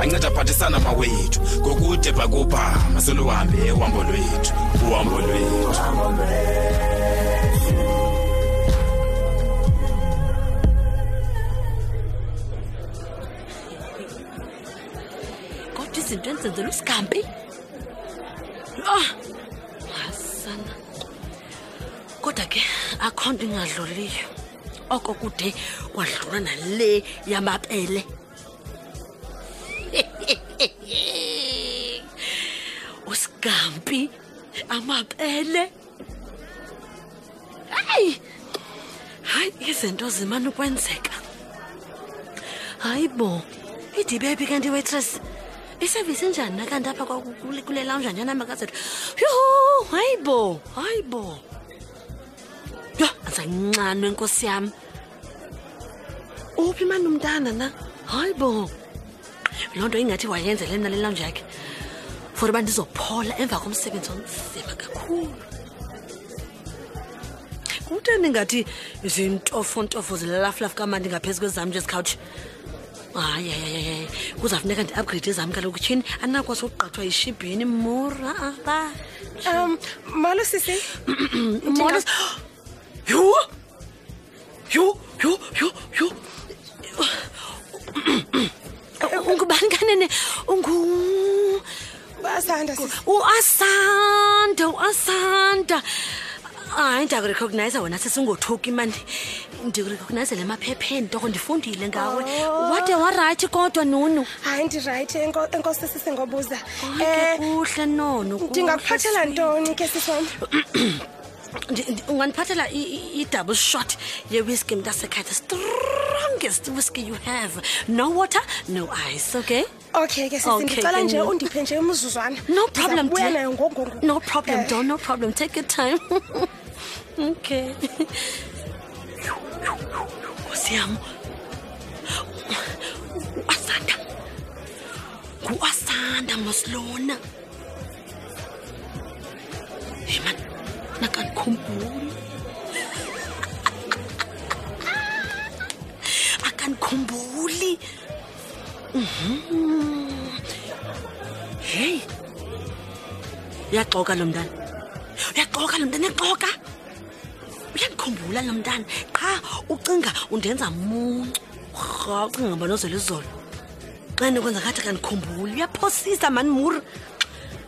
anceda aphathisana mawethu ngokude bhakubha maseluhambe uhambo lwethu uhambo lwethu kodwa izinto endizenzela usigambi ah hasana kodwa ke akho nto ingadluliyo oko kude kwadlula nale yamabele usigampi amabele hayi hayi izinto zimane ukwenzeka hayi bo idibephi kanti waitress isevisi enjani nakanti apha kule lounjanyana makazethu yho hayi bo hayi bo yho anzanxanwe nkosi yam uphi mani umntana na hayi bo loo nto ingathi wayenzele mna le lounge yakhe for uba ndizophola emva komsebenzi onzima kakhulu kuteni ngathi zintofontofo zilalafulafu kamandi ngaphezu kwezam nje ezikhawutshi hayi hayi kuzafuneka ndiupgrade ezam kaloku tyhini andinakwazi ukugqathwa yishibhini mora ba um molo sisi molo yho yho yho yho yho ungubani kanene ungu asanda uasanda uasanda hayi ndiyakurecognize wena sesingothoki mani ndikurecognizele emaphepheni toko ndifundile ngawe oh. wade warayithi kodwa nunu hayi ndirayithi enkosi sisi ngobuza um eh, kuhle nono ndingakuphathela ntoni ke sisi wam ungandiphathela i-double shot yewiski mntasekhethe strongest whiskey you have no water no ice okay okay ke sisi Okay, ndicela ke nje ngoku. undiphe nje umzuzwana No problem, Ndizakubuya dear. nayo ngongongo No problem, Eh, Don. No problem. Take your time. okay. Nkosi yam. Asanda. Nguasanda masilona. Hey man, nakandikhumbuli. Akandikhumbuli. heyi uyaxoka lo mntana uyaxoka lo mntana exoka uyandikhumbula lo mntana qha ucinga undenza muncu rha ucinga mba nozela izolo xa ndikwenza kathi kandikhumbuli uyaphosisa mani mura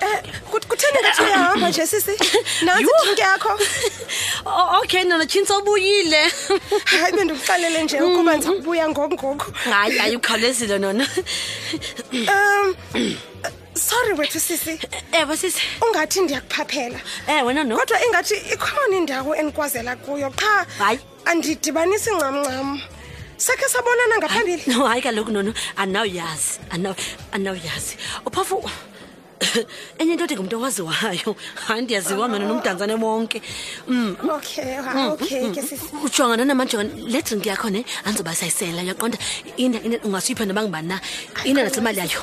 Eh, kut- kutheni ngathi uyahamba nje sisi nantsi Yho. idrinki yakho O- okay nona tshintsi obuyile hayi bendikuxelele nje ukuba ndiza kubuya ngoku ngoku hayi hayi ukhawulezile nona um sorry wethu sisi ewe sisi ungathi ndiyakuphaphela ewe nono kodwa ingathi ikhona indawo endikwazela kuyo qha hayi andidibanisi ncamncam sakhe sabonana ngaphambili no hayi kaloku nono andinawuyazi andinawuyazi uphofu enye into ethi ngumntu owaziwayo hayi ndiyaziwa mna nomdantsane wonke mm. okay mm, mm, okay ke sisi ujonga nona manje le drink yakho ne andizoba sayisela uyaqonda ina ina ungasuyipha nobangubani na ina nasemali yayo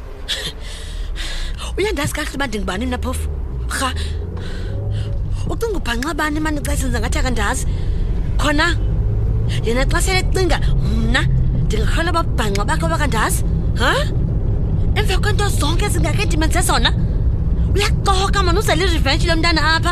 uyandazi kakuhle uba ndingubani mna phofu rha ucinga ubhanxa bani mani xa senza ngathi akandazi khona yena xa sele cinga mna ndingakhona babhanxa bakhe bakandazi ha emva kwento zonke ezingakhe ndimenze zona uyaxoka mani uzele ireventshi lo mntana apha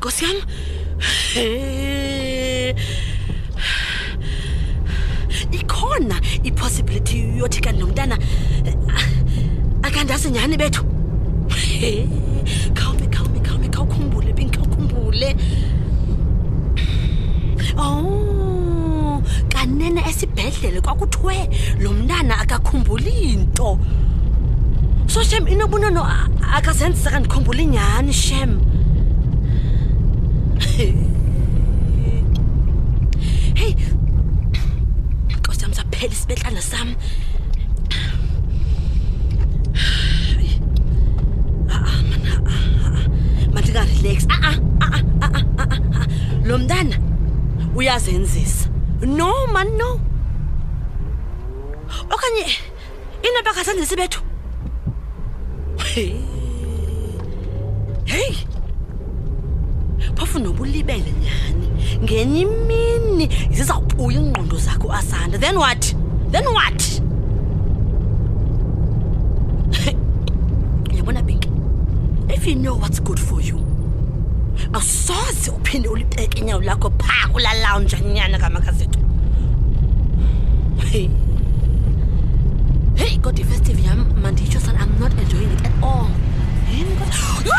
Gosyam. Ikhona ipossibility yothi kanti nomntana akandazi nyhani bethu. Khawume khawume khawume khawukhumbule Pinky khawukhumbule. Oh, kanene esibhedlele ehlele kwakuthiwe lo mntana akakhumbuli nto so shem inobunono akazenzisa kandikhumbula inyhani shem heyi nkosi yam saphela isibetlana sam mandingarelax aa ah, ah, ah, lo mntana uyazenzisa no man no okanye inento akazenzisi bethu heyi phofu nobulibele nyhani ngenye imini zizawupuya iingqondo zakho asanda then what then what yabona binki if you know what's good for you soze uphinde ulibeke inyawo lakho phaa kula lounge anyana kamakazethu hey hey kodwa ifestive yam manditsho sana i'm not enjoying it at all yini kodwa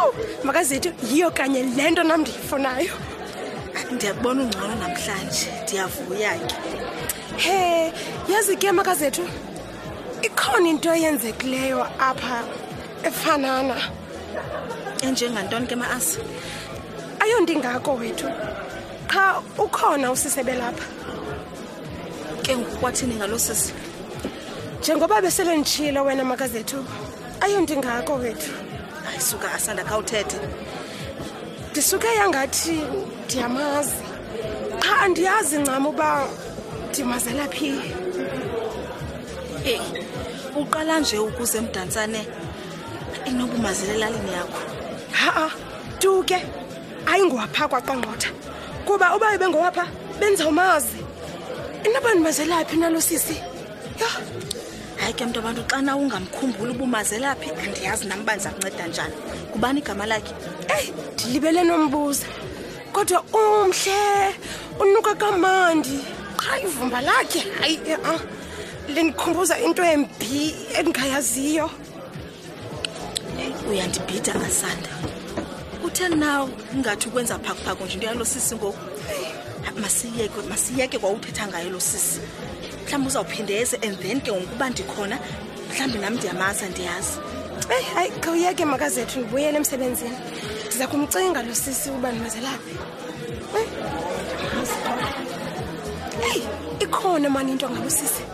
owu makazethu yiyo kanye le nto nam ndiyifunayo ndiyakubona ungcono namhlanje ndiyavuya ke he yazi ke makazethu ikhona into eyenzekileyo apha efanana enjengantoni ke maasi ayonto ingako wethu qha ukhona usisebelapha ke ngokwathini ngalo sisi njengoba besele nditshilo wena makazethu ayonto ingako wethu hayi suka asanda khawuthethe ndisuke yangathi ndiyamazi qha andiyazi ncam uba ndimazela phi eyi uqala nje ukuze mdantsane inobumazela elalini yakho ha-a tu ke ayingowapha kwaqangqotha kuba uba ibengowapha benzawumazi inoba ndimazelaphi nalo sisi yho hayi ke mntu abantu xana ungamkhumbuli ubumazela phi andiyazi nam uba ndiza kunceda njani kubani igama lakhe eyi ndilibele nombuza kodwa umhle unuka kamandi qha ivumba lakhe hayi e-a lindikhumbuza into embi endingayaziyo uyandibhida asanda utheni na ungathi ukwenza phakuphaku nje into yalo sisi ngoku masiyeke masiyeke kwawuthetha ngayo lo sisi mhlawumbi uzawuphinde eze and then ke ngokuba ndikhona mhlawumbi nam ndiyamaza ndiyazi eyi hayi khawuyeke makazethu ndibuyele emsebenzini ndiza kumcinga lo sisi uba ndimazelaphi eyi ikhona mani into ngalo sisi